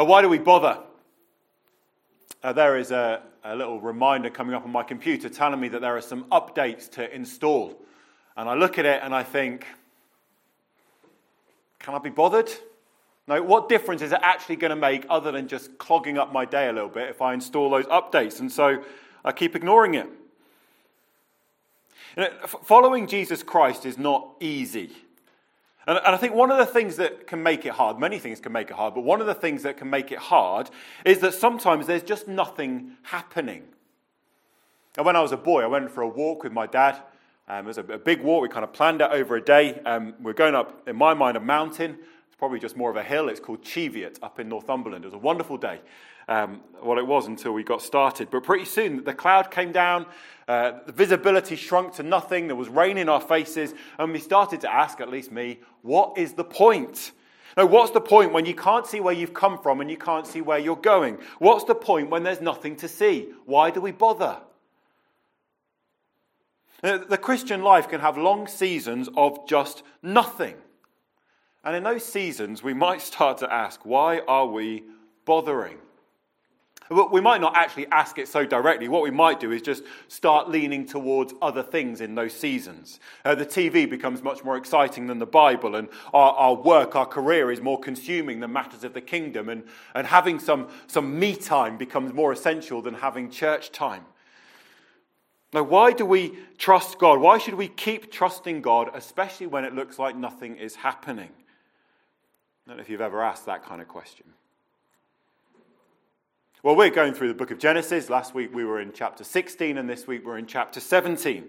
Uh, why do we bother? Uh, there is a, a little reminder coming up on my computer telling me that there are some updates to install. And I look at it and I think, can I be bothered? No, what difference is it actually going to make other than just clogging up my day a little bit if I install those updates? And so I keep ignoring it. You know, following Jesus Christ is not easy. And, and I think one of the things that can make it hard, many things can make it hard, but one of the things that can make it hard is that sometimes there's just nothing happening. And when I was a boy, I went for a walk with my dad. Um, it was a, a, big walk. We kind of planned it over a day. Um, we're going up, in my mind, a mountain. It's probably just more of a hill. It's called Cheviot up in Northumberland. It was a wonderful day. Um, well, it was until we got started. But pretty soon, the cloud came down. Uh, the visibility shrunk to nothing. There was rain in our faces. And we started to ask, at least me, what is the point? Now, what's the point when you can't see where you've come from and you can't see where you're going? What's the point when there's nothing to see? Why do we bother? The Christian life can have long seasons of just nothing. And in those seasons, we might start to ask, why are we bothering? We might not actually ask it so directly. What we might do is just start leaning towards other things in those seasons. Uh, the TV becomes much more exciting than the Bible, and our, our work, our career is more consuming than matters of the kingdom, and, and having some, some me time becomes more essential than having church time. Now, why do we trust God? Why should we keep trusting God, especially when it looks like nothing is happening? I don't know if you've ever asked that kind of question. Well, we're going through the book of Genesis. Last week we were in chapter 16, and this week we're in chapter 17.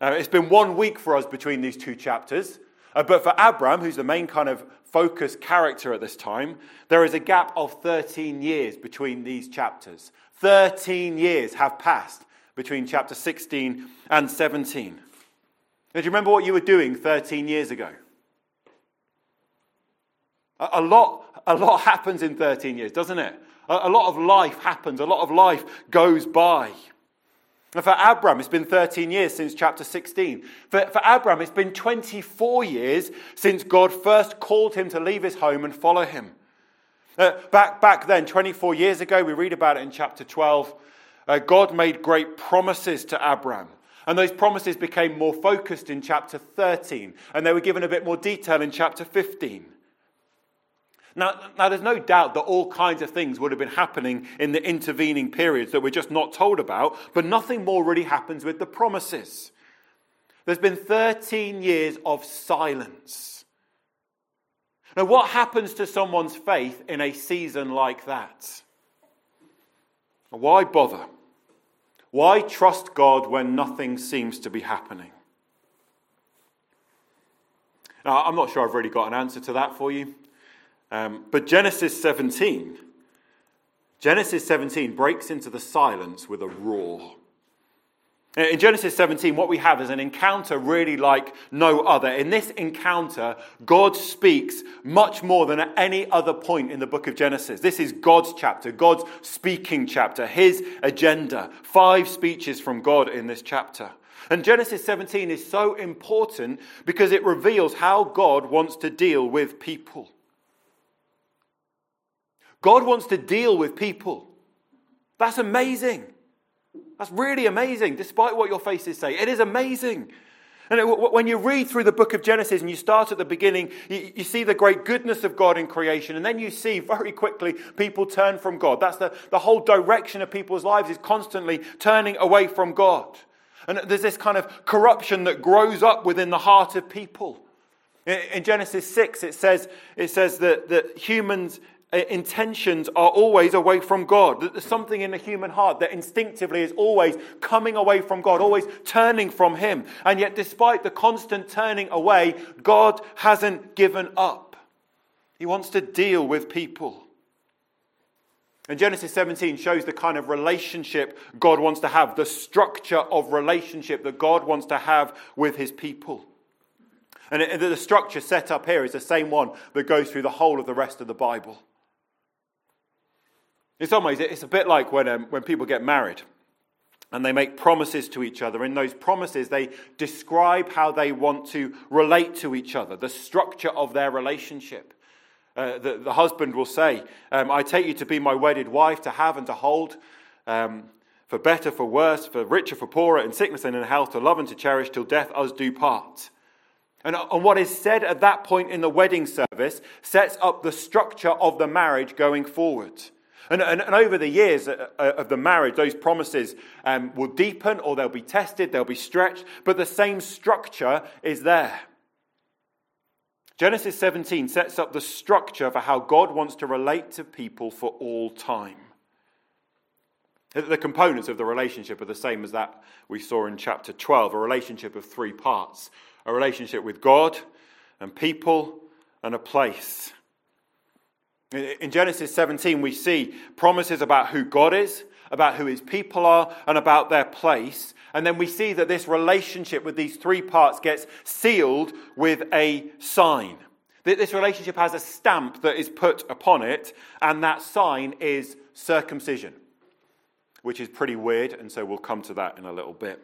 Uh, it's been one week for us between these two chapters. Uh, but for Abram, who's the main kind of focus character at this time, there is a gap of 13 years between these chapters. 13 years have passed between chapter 16 and 17. Now, do you remember what you were doing 13 years ago? A, lot, a lot happens in 13 years, doesn't it? A, a lot of life happens, a lot of life goes by. And for Abram, it's been 13 years since chapter 16. For, for Abram, it's been 24 years since God first called him to leave his home and follow him. Uh, back, back then, 24 years ago, we read about it in chapter 12 uh, God made great promises to Abram. And those promises became more focused in chapter 13, and they were given a bit more detail in chapter 15. Now, now, there's no doubt that all kinds of things would have been happening in the intervening periods that we're just not told about, but nothing more really happens with the promises. There's been 13 years of silence. Now, what happens to someone's faith in a season like that? Why bother? Why trust God when nothing seems to be happening? Now, I'm not sure I've really got an answer to that for you. Um, but Genesis 17, Genesis 17 breaks into the silence with a roar. In Genesis 17, what we have is an encounter really like no other. In this encounter, God speaks much more than at any other point in the book of Genesis. This is God's chapter, God's speaking chapter, his agenda. Five speeches from God in this chapter. And Genesis 17 is so important because it reveals how God wants to deal with people. God wants to deal with people. That's amazing. That's really amazing, despite what your faces say. It is amazing. And when you read through the book of Genesis and you start at the beginning, you, see the great goodness of God in creation, and then you see very quickly people turn from God. That's the, the whole direction of people's lives is constantly turning away from God. And there's this kind of corruption that grows up within the heart of people. In Genesis 6, it says, it says that, that humans Uh, intentions are always away from God. That there's something in the human heart that instinctively is always coming away from God, always turning from Him. And yet, despite the constant turning away, God hasn't given up. He wants to deal with people. And Genesis 17 shows the kind of relationship God wants to have, the structure of relationship that God wants to have with His people. And the structure set up here is the same one that goes through the whole of the rest of the Bible. In some ways, it's a bit like when, um, when people get married and they make promises to each other. In those promises, they describe how they want to relate to each other, the structure of their relationship. Uh, the, the, husband will say, um, I take you to be my wedded wife, to have and to hold, um, for better, for worse, for richer, for poorer, in sickness and in health, to love and to cherish till death us do part. And, uh, and what is said at that point in the wedding service sets up the structure of the marriage going forward. And, and, and over the years uh, uh, of the marriage, those promises um, will deepen or they'll be tested, they'll be stretched, but the same structure is there. Genesis 17 sets up the structure for how God wants to relate to people for all time. The components of the relationship are the same as that we saw in chapter 12 a relationship of three parts a relationship with God and people and a place. In Genesis 17, we see promises about who God is, about who his people are, and about their place. And then we see that this relationship with these three parts gets sealed with a sign. That this relationship has a stamp that is put upon it, and that sign is circumcision, which is pretty weird, and so we'll come to that in a little bit.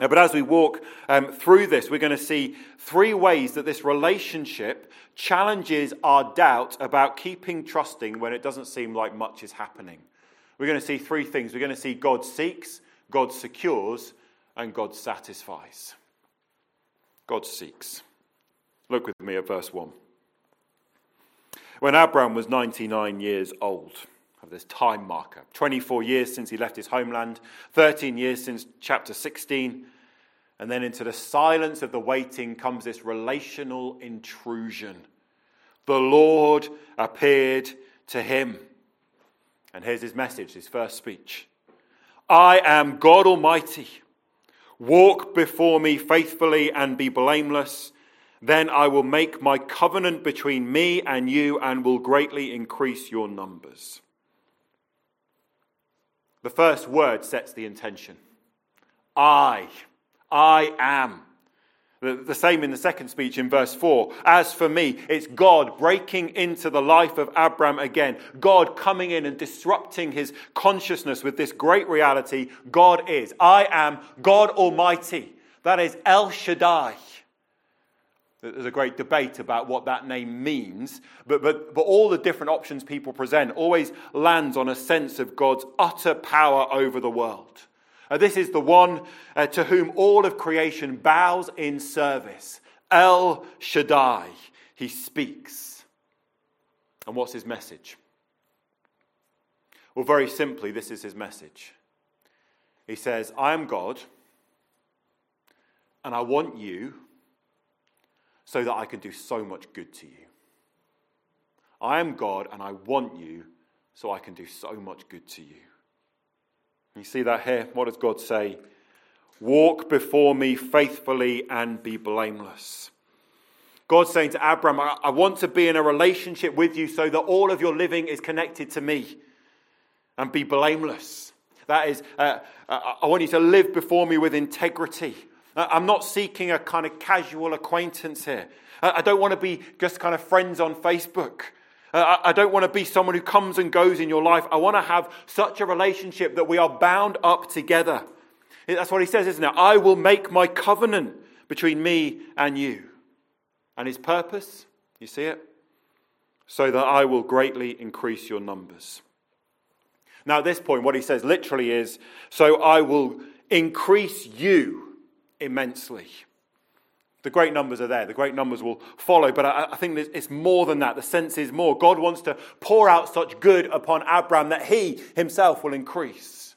Uh, but as we walk um, through this, we're going to see three ways that this relationship challenges our doubt about keeping trusting when it doesn't seem like much is happening. We're going to see three things. We're going to see God seeks, God secures, and God satisfies. God seeks. Look with me at verse 1. When Abram was 99 years old, have this time marker 24 years since he left his homeland, 13 years since chapter 16, and then into the silence of the waiting comes this relational intrusion. The Lord appeared to him. And here's his message, his first speech I am God Almighty. Walk before me faithfully and be blameless. Then I will make my covenant between me and you and will greatly increase your numbers. The first word sets the intention I. I am. The same in the second speech in verse 4. As for me, it's God breaking into the life of Abram again. God coming in and disrupting his consciousness with this great reality God is. I am God Almighty. That is El Shaddai. There's a great debate about what that name means, but, but, but all the different options people present always lands on a sense of God's utter power over the world. Uh, this is the one uh, to whom all of creation bows in service. El Shaddai. He speaks. And what's his message? Well, very simply, this is his message. He says, I am God, and I want you so that I can do so much good to you. I am God, and I want you so I can do so much good to you. You see that here? What does God say? Walk before me faithfully and be blameless. God's saying to Abram, I want to be in a relationship with you so that all of your living is connected to me and be blameless. That is, uh, uh I want you to live before me with integrity. Uh, I'm not seeking a kind of casual acquaintance here. Uh, I don't want to be just kind of friends on Facebook. Uh, I don't want to be someone who comes and goes in your life. I want to have such a relationship that we are bound up together. That's what he says, isn't it? I will make my covenant between me and you. And his purpose, you see it? So that I will greatly increase your numbers. Now, at this point, what he says literally is, so I will increase you immensely. The great numbers are there. The great numbers will follow. But I, I, think it's more than that. The sense is more. God wants to pour out such good upon Abram that he himself will increase.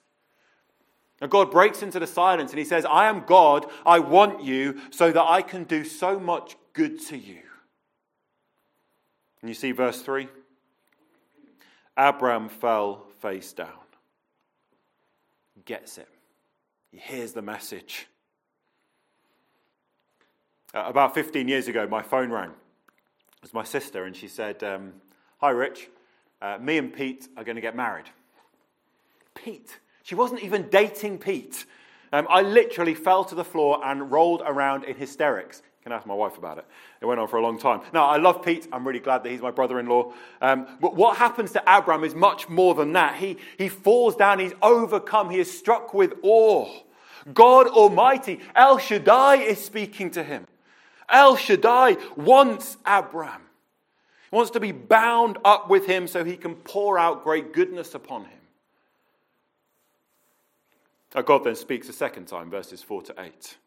And God breaks into the silence and he says, I am God. I want you so that I can do so much good to you. And you see verse 3? Abram fell face down. Gets it. He hears the message. Uh, about 15 years ago, my phone rang. It was my sister, and she said, um, Hi, Rich. Uh, me and Pete are going to get married. Pete. She wasn't even dating Pete. Um, I literally fell to the floor and rolled around in hysterics. You can ask my wife about it. It went on for a long time. Now, I love Pete. I'm really glad that he's my brother in law. Um, but what happens to Abram is much more than that. He, he falls down, he's overcome, he is struck with awe. God Almighty, El Shaddai, is speaking to him. El Shaddai wants Abram. He wants to be bound up with him so he can pour out great goodness upon him. God then speaks a second time, verses 4 to 8,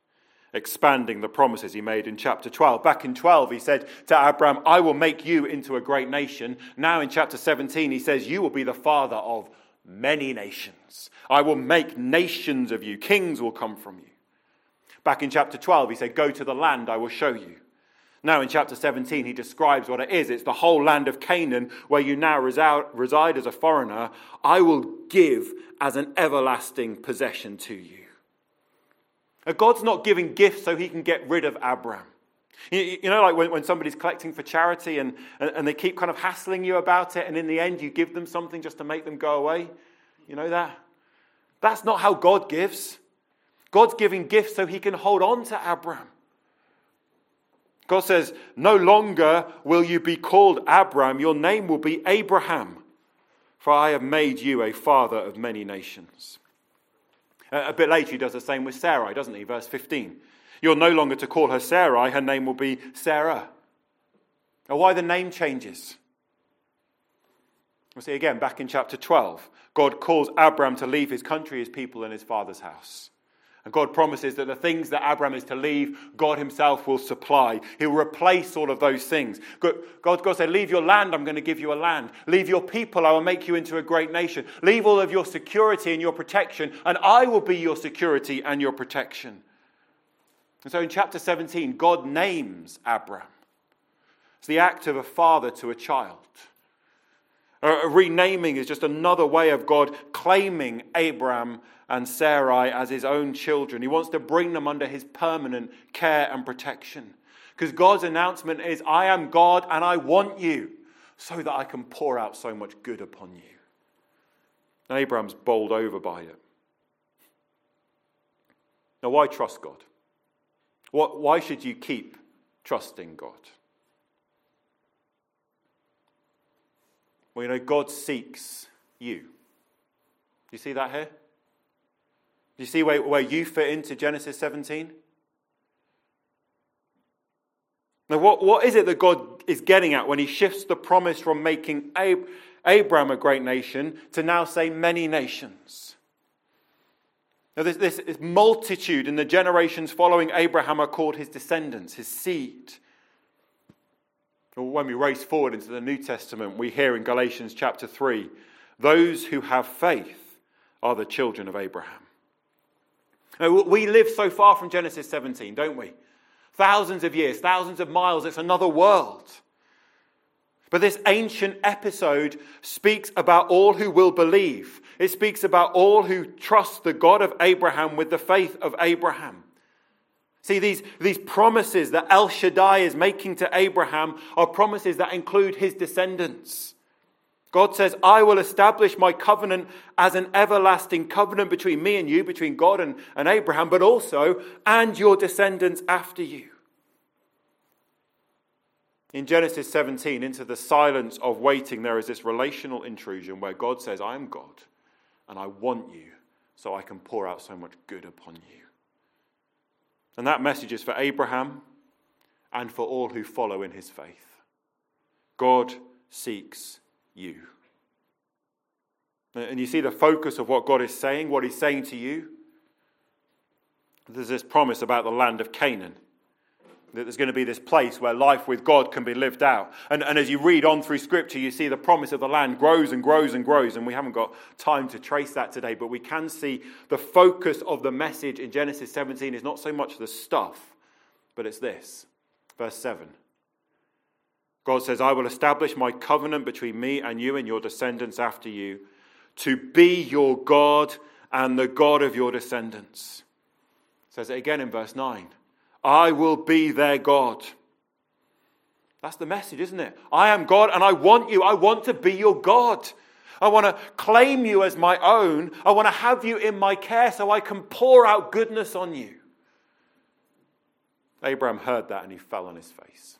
expanding the promises he made in chapter 12. Back in 12, he said to Abram, I will make you into a great nation. Now in chapter 17, he says, You will be the father of many nations. I will make nations of you, kings will come from you. Back in chapter 12, he said, Go to the land I will show you. Now, in chapter 17, he describes what it is. It's the whole land of Canaan where you now reside as a foreigner. I will give as an everlasting possession to you. God's not giving gifts so he can get rid of Abram. You, know, like when, somebody's collecting for charity and, and they keep kind of hassling you about it, and in the end you give them something just to make them go away. You know that? That's not how God gives. God's giving gifts so he can hold on to Abram. God says, No longer will you be called Abram, your name will be Abraham, for I have made you a father of many nations. A bit later, he does the same with Sarai, doesn't he? Verse 15. You're no longer to call her Sarai, her name will be Sarah. Now, why the name changes? We'll see again back in chapter 12. God calls Abram to leave his country, his people, and his father's house. And God promises that the things that Abraham is to leave, God himself will supply. He'll replace all of those things. God, God said, Leave your land, I'm going to give you a land. Leave your people, I will make you into a great nation. Leave all of your security and your protection, and I will be your security and your protection. And so in chapter 17, God names Abraham. It's the act of a father to a child. A renaming is just another way of God claiming Abraham and Sarai as his own children. He wants to bring them under his permanent care and protection. Because God's announcement is, I am God and I want you so that I can pour out so much good upon you. And Abraham's bowled over by it. Now, why trust God? Why should you keep trusting God? Well, you know, God seeks you. You see that here? Do you see where, where you fit into Genesis 17? Now, what, what is it that God is getting at when he shifts the promise from making Ab- Abraham a great nation to now say many nations? Now, this, this multitude in the generations following Abraham are called his descendants, his seed. When we race forward into the New Testament, we hear in Galatians chapter 3 those who have faith are the children of Abraham. We live so far from Genesis 17, don't we? Thousands of years, thousands of miles, it's another world. But this ancient episode speaks about all who will believe. It speaks about all who trust the God of Abraham with the faith of Abraham. See, these, these promises that El Shaddai is making to Abraham are promises that include his descendants. God says, I will establish my covenant as an everlasting covenant between me and you, between God and, and Abraham, but also, and your descendants after you. In Genesis 17, into the silence of waiting, there is this relational intrusion where God says, I am God, and I want you, so I can pour out so much good upon you. And that message is for Abraham and for all who follow in his faith. God seeks you. And you see the focus of what God is saying, what he's saying to you. There's this promise about the land of Canaan that there's going to be this place where life with God can be lived out. And, and as you read on through Scripture, you see the promise of the land grows and grows and grows. And we haven't got time to trace that today, but we can see the focus of the message in Genesis 17 is not so much the stuff, but it's this. Verse 7. God says, I will establish my covenant between me and you and your descendants after you to be your God and the God of your descendants. It says it again in verse 9. I will be their God. That's the message, isn't it? I am God and I want you. I want to be your God. I want to claim you as my own. I want to have you in my care so I can pour out goodness on you. Abraham heard that and he fell on his face.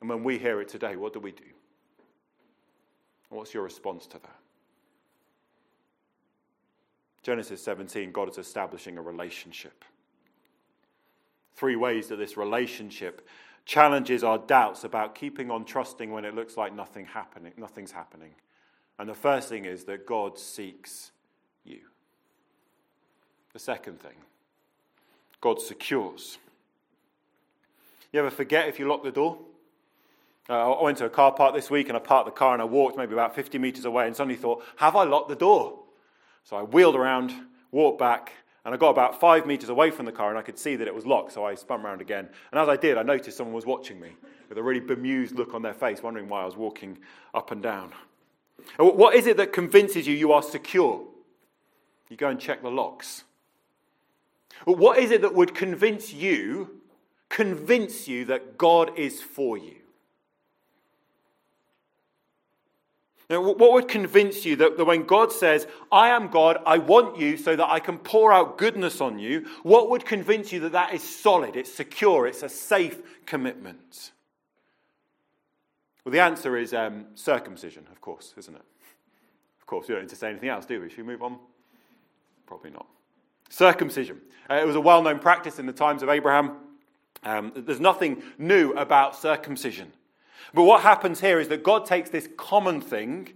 And when we hear it today, what do we do? What's your response to that? Genesis 17, God is establishing a relationship three ways that this relationship challenges our doubts about keeping on trusting when it looks like nothing happening, nothing's happening. And the first thing is that God seeks you. The second thing, God secures. You ever forget if you lock the door? Uh, I went to a car park this week and I parked the car and I walked maybe about 50 meters away and suddenly thought, have I locked the door? So I wheeled around, walked back, and I got about five meters away from the car and I could see that it was locked, so I spun around again. And as I did, I noticed someone was watching me with a really bemused look on their face, wondering why I was walking up and down. What is it that convinces you you are secure? You go and check the locks. What is it that would convince you, convince you that God is for you? Now, what would convince you that, when God says, I am God, I want you so that I can pour out goodness on you, what would convince you that that is solid, it's secure, it's a safe commitment? Well, the answer is um, circumcision, of course, isn't it? Of course, we don't need to say anything else, do we? Should we move on? Probably not. Circumcision. Uh, it was a well known practice in the times of Abraham. Um, there's nothing new about circumcision. But what happens here is that God takes this common thing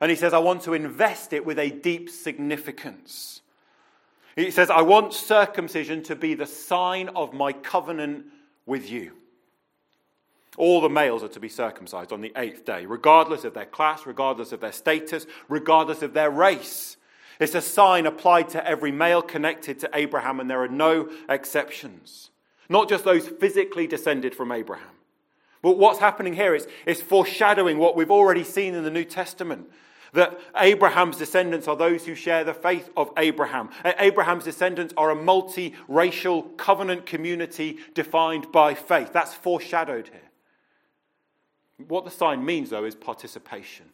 and he says, I want to invest it with a deep significance. He says, I want circumcision to be the sign of my covenant with you. All the males are to be circumcised on the eighth day, regardless of their class, regardless of their status, regardless of their race. It's a sign applied to every male connected to Abraham, and there are no exceptions. Not just those physically descended from Abraham. But what's happening here is, is foreshadowing what we've already seen in the New Testament. That Abraham's descendants are those who share the faith of Abraham. Abraham's descendants are a multiracial covenant community defined by faith. That's foreshadowed here. What the sign means, though, is participation.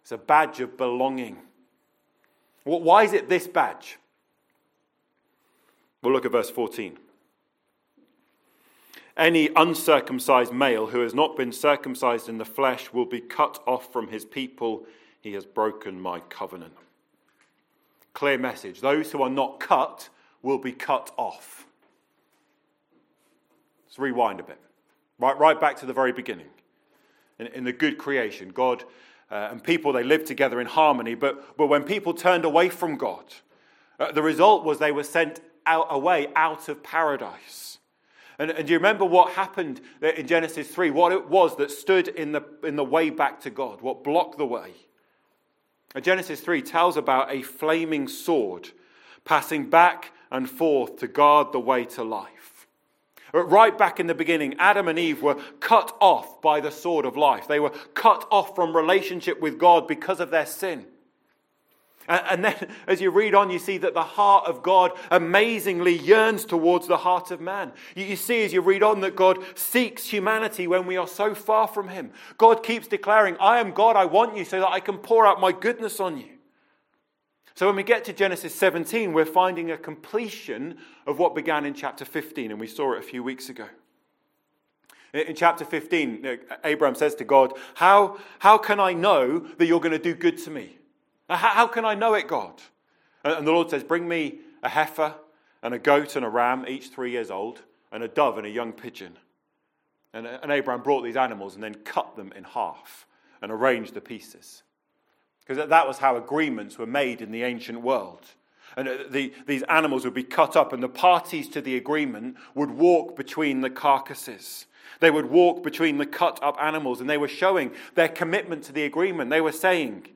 It's a badge of belonging. Why is it this badge? We'll look at verse 14. Any uncircumcised male who has not been circumcised in the flesh will be cut off from his people. He has broken my covenant. Clear message. Those who are not cut will be cut off. Let's rewind a bit. Right, right back to the very beginning. In, in the good creation, God uh, and people, they lived together in harmony. But, but when people turned away from God, uh, the result was they were sent out, away out of paradise. And, and, do you remember what happened in Genesis 3? What it was that stood in the, in the way back to God? What blocked the way? And Genesis 3 tells about a flaming sword passing back and forth to guard the way to life. Right back in the beginning, Adam and Eve were cut off by the sword of life. They were cut off from relationship with God because of their sin. And then, as you read on, you see that the heart of God amazingly yearns towards the heart of man. You see, as you read on, that God seeks humanity when we are so far from Him. God keeps declaring, I am God, I want you, so that I can pour out my goodness on you. So when we get to Genesis 17, we're finding a completion of what began in chapter 15, and we saw it a few weeks ago. In chapter 15, uh, Abraham says to God, How, how can I know that you're going to do good to me? How, how can I know it, God? And, the Lord says, Bring me a heifer and a goat and a ram, each three years old, and a dove and a young pigeon. And, and Abraham brought these animals and then cut them in half and arranged the pieces. Because that was how agreements were made in the ancient world. And uh, the, these animals would be cut up, and the parties to the agreement would walk between the carcasses. They would walk between the cut up animals, and they were showing their commitment to the agreement. They were saying,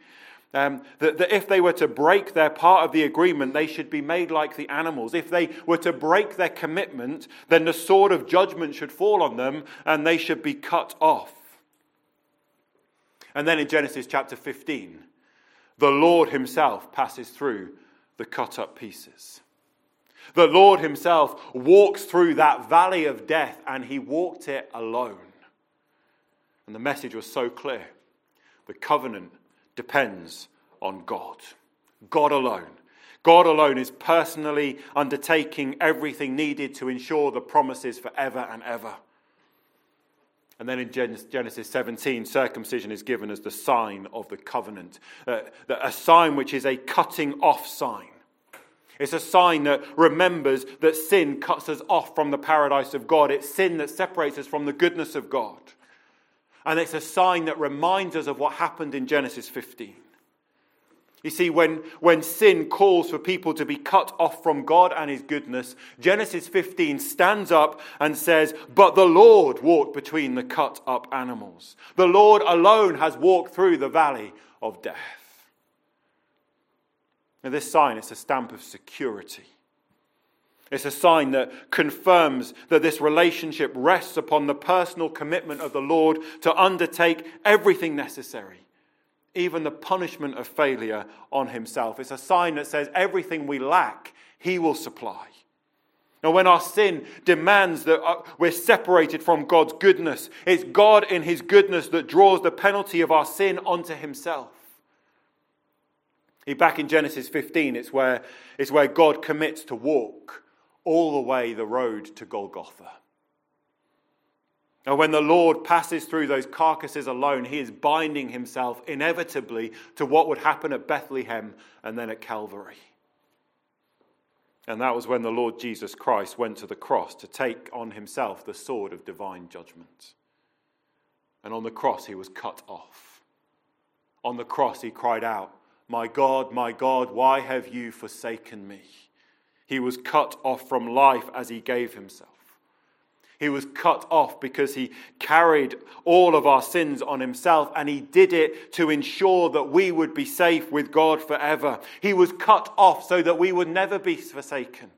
um, that, that if they were to break their part of the agreement, they should be made like the animals. If they were to break their commitment, then the sword of judgment should fall on them and they should be cut off. And then in Genesis chapter 15, the Lord Himself passes through the cut up pieces. The Lord Himself walks through that valley of death and He walked it alone. And the message was so clear the covenant depends on God. God alone. God alone is personally undertaking everything needed to ensure the promises forever and ever. And then in Genesis 17, circumcision is given as the sign of the covenant, uh, a sign which is a cutting off sign. It's a sign that remembers that sin cuts us off from the paradise of God. It's sin that separates us from the goodness of God. And it's a sign that reminds us of what happened in Genesis 15. You see, when, when sin calls for people to be cut off from God and his goodness, Genesis 15 stands up and says, But the Lord walked between the cut up animals. The Lord alone has walked through the valley of death. Now, this sign is a stamp of security. It's a sign that confirms that this relationship rests upon the personal commitment of the Lord to undertake everything necessary, even the punishment of failure on himself. It's a sign that says everything we lack, he will supply. Now, when our sin demands that uh, we're separated from God's goodness, it's God in his goodness that draws the penalty of our sin onto himself. Back in Genesis 15, it's where, it's where God commits to walk all the way the road to Golgotha. And when the Lord passes through those carcasses alone, he is binding himself inevitably to what would happen at Bethlehem and then at Calvary. And that was when the Lord Jesus Christ went to the cross to take on himself the sword of divine judgment. And on the cross, he was cut off. On the cross, he cried out, my God, my God, why have you forsaken me? He was cut off from life as he gave himself. He was cut off because he carried all of our sins on himself and he did it to ensure that we would be safe with God forever. He was cut off so that we would never be forsaken.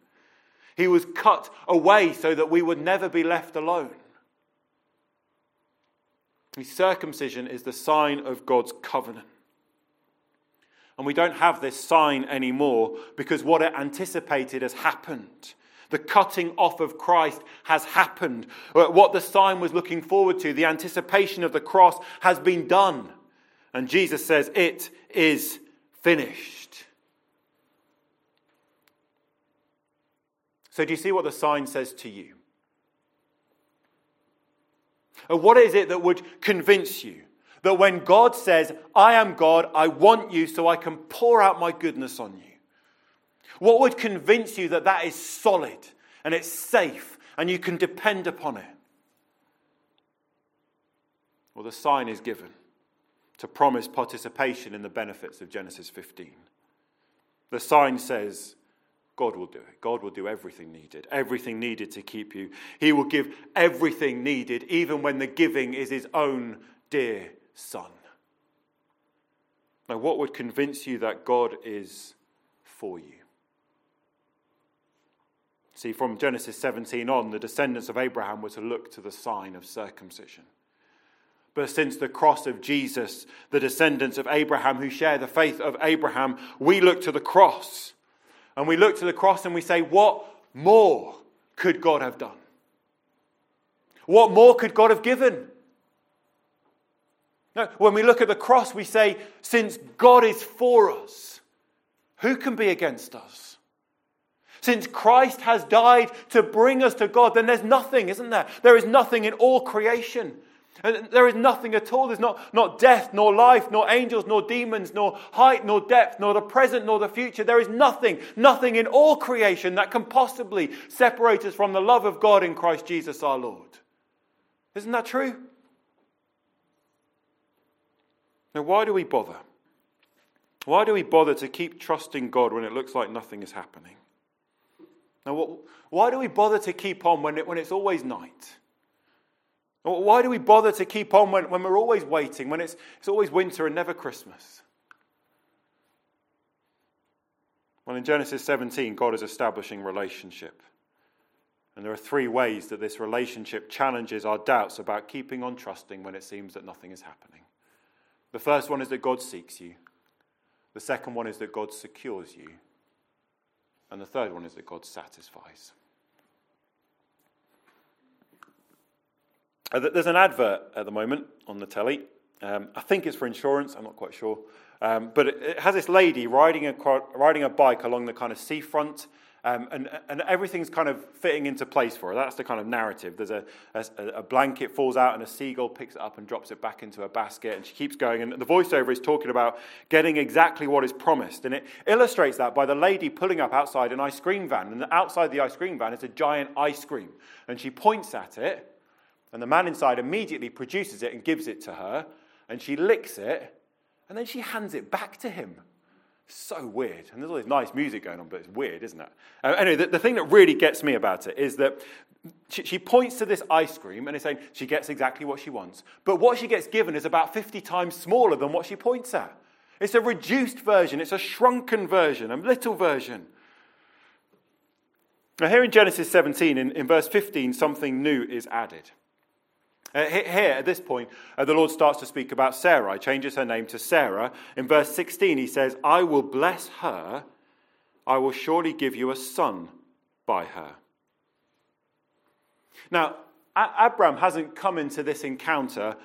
He was cut away so that we would never be left alone. His circumcision is the sign of God's covenant. And we don't have this sign anymore because what it anticipated has happened. The cutting off of Christ has happened. Uh, what the sign was looking forward to, the anticipation of the cross, has been done. And Jesus says, It is finished. So, do you see what the sign says to you? Uh, what is it that would convince you? That when God says, I am God, I want you so I can pour out my goodness on you. What would convince you that that is solid and it's safe and you can depend upon it? Well, the sign is given to promise participation in the benefits of Genesis 15. The sign says, God will do it. God will do everything needed, everything needed to keep you. He will give everything needed, even when the giving is His own dear Son. Now, what would convince you that God is for you? See, from Genesis 17 on, the descendants of Abraham were to look to the sign of circumcision. But since the cross of Jesus, the descendants of Abraham who share the faith of Abraham, we look to the cross. And we look to the cross and we say, What more could God have done? What more could God have given? No, when we look at the cross, we say, since God is for us, who can be against us? Since Christ has died to bring us to God, then there's nothing, isn't there? There is nothing in all creation. And there is nothing at all. There's not, not death, nor life, nor angels, nor demons, nor height, nor depth, nor the present, nor the future. There is nothing, nothing in all creation that can possibly separate us from the love of God in Christ Jesus our Lord. Isn't that true? Now, why do we bother? Why do we bother to keep trusting God when it looks like nothing is happening? Now, what, why do we bother to keep on when, it, when it's always night? Why do we bother to keep on when, when we're always waiting, when it's, it's always winter and never Christmas? Well, in Genesis 17, God is establishing relationship. And there are three ways that this relationship challenges our doubts about keeping on trusting when it seems that nothing is happening. The first one is that God seeks you. The second one is that God secures you. And the third one is that God satisfies. Uh, there's an advert at the moment on the telly. Um, I think it's for insurance, I'm not quite sure. Um, but it, it, has this lady riding a, riding a bike along the kind of seafront Um, and, and everything's kind of fitting into place for her. That's the kind of narrative. There's a, a, a, blanket falls out, and a seagull picks it up and drops it back into a basket, and she keeps going. And the voiceover is talking about getting exactly what is promised. And it illustrates that by the lady pulling up outside an ice cream van. And outside the ice cream van is a giant ice cream. And she points at it, and the man inside immediately produces it and gives it to her. And she licks it, and then she hands it back to him. So weird. And there's all this nice music going on, but it's weird, isn't it? Uh, anyway, the, the, thing that really gets me about it is that she, she points to this ice cream and is saying she gets exactly what she wants. But what she gets given is about 50 times smaller than what she points at. It's a reduced version, it's a shrunken version, a little version. Now, here in Genesis 17, in, in verse 15, something new is added. Uh, here, at this point, uh, the Lord starts to speak about Sarah. He changes her name to Sarah. In verse 16, he says, I will bless her. I will surely give you a son by her. Now, Abram hasn't come into this encounter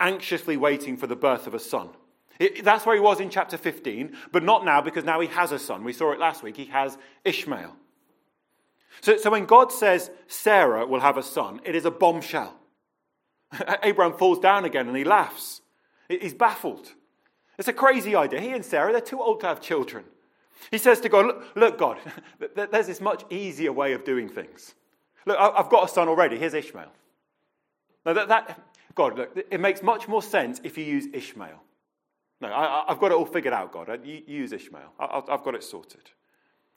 anxiously waiting for the birth of a son. It, that's where he was in chapter 15, but not now because now he has a son. We saw it last week. He has Ishmael. So, so when God says Sarah will have a son, it is a bombshell. Abraham falls down again and he laughs. He's baffled. It's a crazy idea. He and Sarah, they're too old to have children. He says to God, Look, look God, there's this much easier way of doing things. Look, I've got a son already. Here's Ishmael. Now, that, that, God, look, it makes much more sense if you use Ishmael. No, I, have got it all figured out, God. You, use Ishmael. I, I've got it sorted.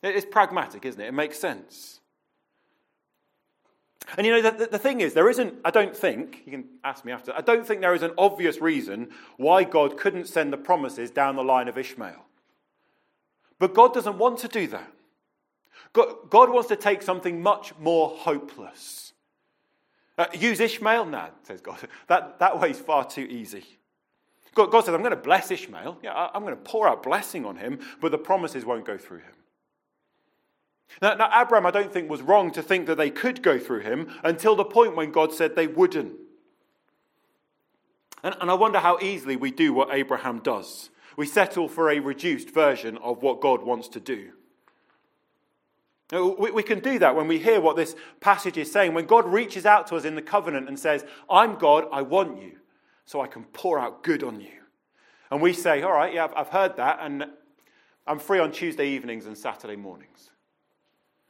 It's pragmatic, isn't it? It makes sense. And you know, the, the, thing is, there isn't, I don't think, you can ask me after, I don't think there is an obvious reason why God couldn't send the promises down the line of Ishmael. But God doesn't want to do that. God, God wants to take something much more hopeless. Uh, use Ishmael? No, says God. That, that way is far too easy. God, God says, I'm going to bless Ishmael. Yeah, I'm going to pour out blessing on him, but the promises won't go through him. Now, now, Abraham, I don't think, was wrong to think that they could go through him until the point when God said they wouldn't. And, and I wonder how easily we do what Abraham does. We settle for a reduced version of what God wants to do. We, we can do that when we hear what this passage is saying. When God reaches out to us in the covenant and says, I'm God, I want you, so I can pour out good on you. And we say, All right, yeah, I've heard that, and I'm free on Tuesday evenings and Saturday mornings.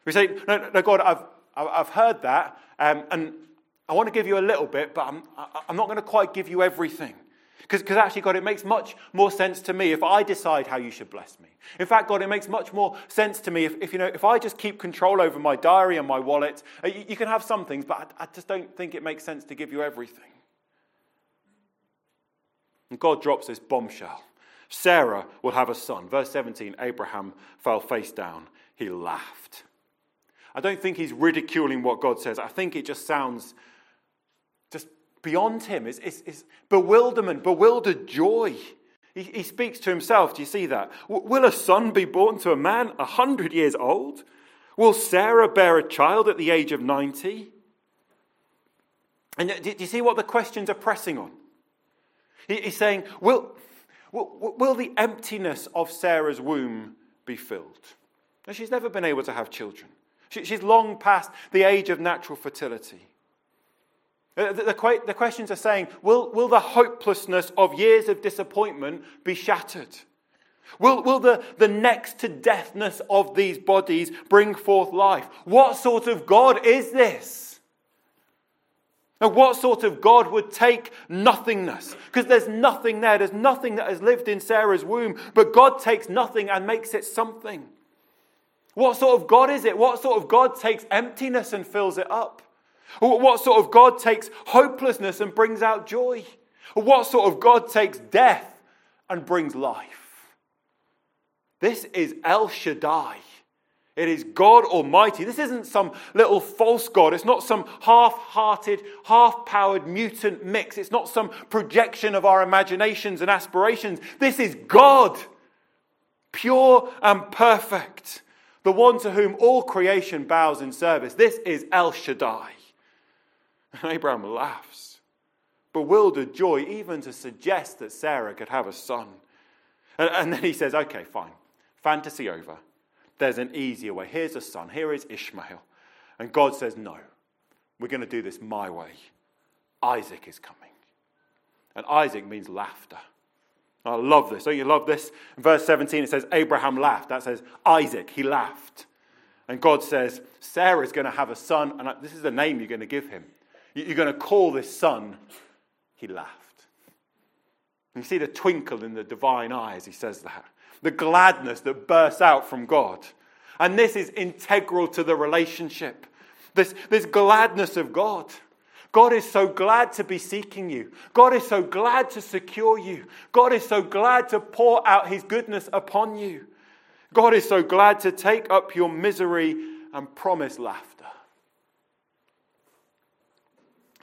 We say, no, no God, I've, I've heard that, um, and I want to give you a little bit, but I'm, I'm not going to quite give you everything. Because actually, God, it makes much more sense to me if I decide how you should bless me. In fact, God, it makes much more sense to me if, if you know, if I just keep control over my diary and my wallet. Uh, you, you can have some things, but I, I just don't think it makes sense to give you everything. And God drops this bombshell. Sarah will have a son. Verse 17 Abraham fell face down. He laughed. I don't think he's ridiculing what God says. I think it just sounds just beyond him. It's, it's, it's bewilderment, bewildered joy. He, he, speaks to himself. Do you see that? Will a son be born to a man a hundred years old? Will Sarah bear a child at the age of 90? And do you see what the questions are pressing on? He's saying, will, will, will the emptiness of Sarah's womb be filled? Now, she's never been able to have children. She's long past the age of natural fertility. Uh, the, questions are saying will, will the hopelessness of years of disappointment be shattered? Will, will the, the next to deathness of these bodies bring forth life? What sort of God is this? And what sort of God would take nothingness? Because there's nothing there. There's nothing that has lived in Sarah's womb. But God takes nothing and makes it something. What sort of God is it? What sort of God takes emptiness and fills it up? What sort of God takes hopelessness and brings out joy? What sort of God takes death and brings life? This is El Shaddai. It is God Almighty. This isn't some little false God. It's not some half hearted, half powered mutant mix. It's not some projection of our imaginations and aspirations. This is God, pure and perfect the one to whom all creation bows in service. This is El Shaddai. And Abraham laughs, bewildered joy, even to suggest that Sarah could have a son. And, and then he says, Okay, fine, fantasy over. there's an easier way. Here's a son, here is Ishmael. And God says, No, we're going to do this my way. Isaac is coming. And Isaac means laughter. I love this. Don't you love this? In verse 17, it says, Abraham laughed. That says, Isaac, he laughed. And God says, Sarah's going to have a son, and this is the name you're going to give him. You're going to call this son. He laughed. You see the twinkle in the divine eyes, he says that. The gladness that bursts out from God. And this is integral to the relationship. This, this gladness of God. God is so glad to be seeking you. God is so glad to secure you. God is so glad to pour out his goodness upon you. God is so glad to take up your misery and promise laughter.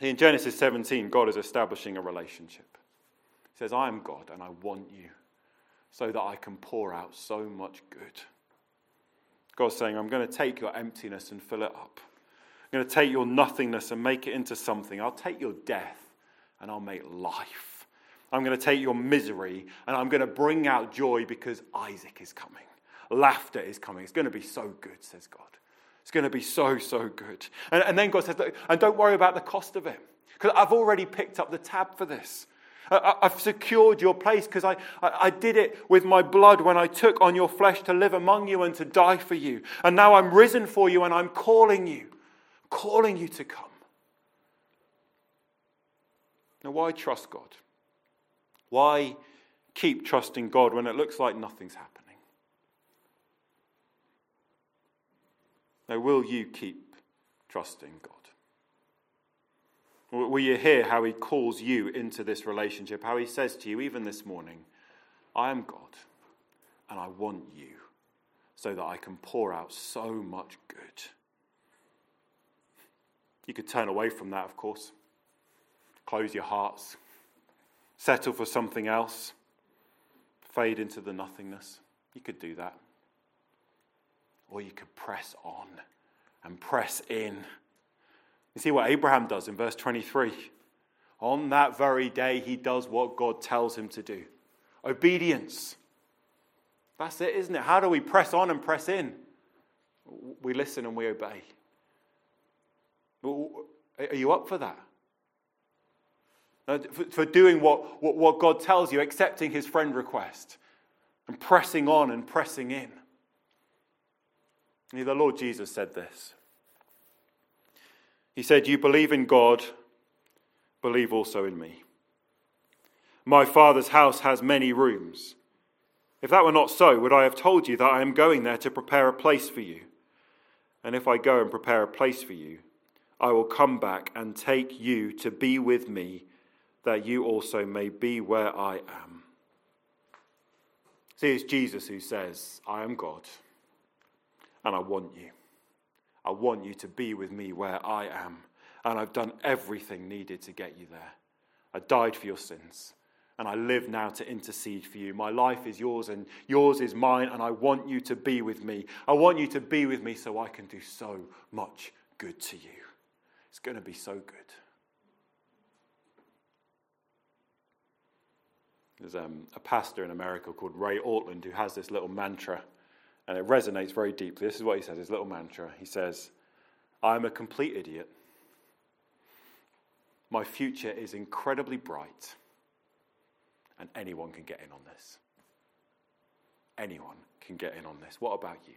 In Genesis 17, God is establishing a relationship. He says, I am God and I want you so that I can pour out so much good. God's saying, I'm going to take your emptiness and fill it up. I'm going to take your nothingness and make it into something. I'll take your death and I'll make life. I'm going to take your misery and I'm going to bring out joy because Isaac is coming. Laughter is coming. It's going to be so good, says God. It's going to be so, so good. And, and then God says, and don't worry about the cost of it because I've already picked up the tab for this. I've secured your place because I, I, did it with my blood when I took on your flesh to live among you and to die for you. And now I'm risen for you and I'm calling you, calling you to come. Now, why trust God? Why keep trusting God when it looks like nothing's happening? Now, will you keep trusting God? Will you hear how he calls you into this relationship? How he says to you, even this morning, I am God and I want you so that I can pour out so much good. You could turn away from that, of course, close your hearts, settle for something else, fade into the nothingness. You could do that. Or you could press on and press in you see what Abraham does in verse 23. On that very day, he does what God tells him to do obedience. That's it, isn't it? How do we press on and press in? We listen and we obey. Are you up for that? For doing what, what God tells you, accepting his friend request, and pressing on and pressing in. The Lord Jesus said this he said, You believe in God, believe also in me. My Father's house has many rooms. If that were not so, would I have told you that I am going there to prepare a place for you? And if I go and prepare a place for you, I will come back and take you to be with me, that you also may be where I am. See, it's Jesus who says, I am God, and I want you. I want you to be with me where I am. And I've done everything needed to get you there. I died for your sins. And I live now to intercede for you. My life is yours and yours is mine. And I want you to be with me. I want you to be with me so I can do so much good to you. It's going to be so good. There's um, a pastor in America called Ray Ortlund who has this little mantra and it resonates very deeply. This is what he says, his little mantra. He says, I'm a complete idiot. My future is incredibly bright, and anyone can get in on this. Anyone can get in on this. What about you?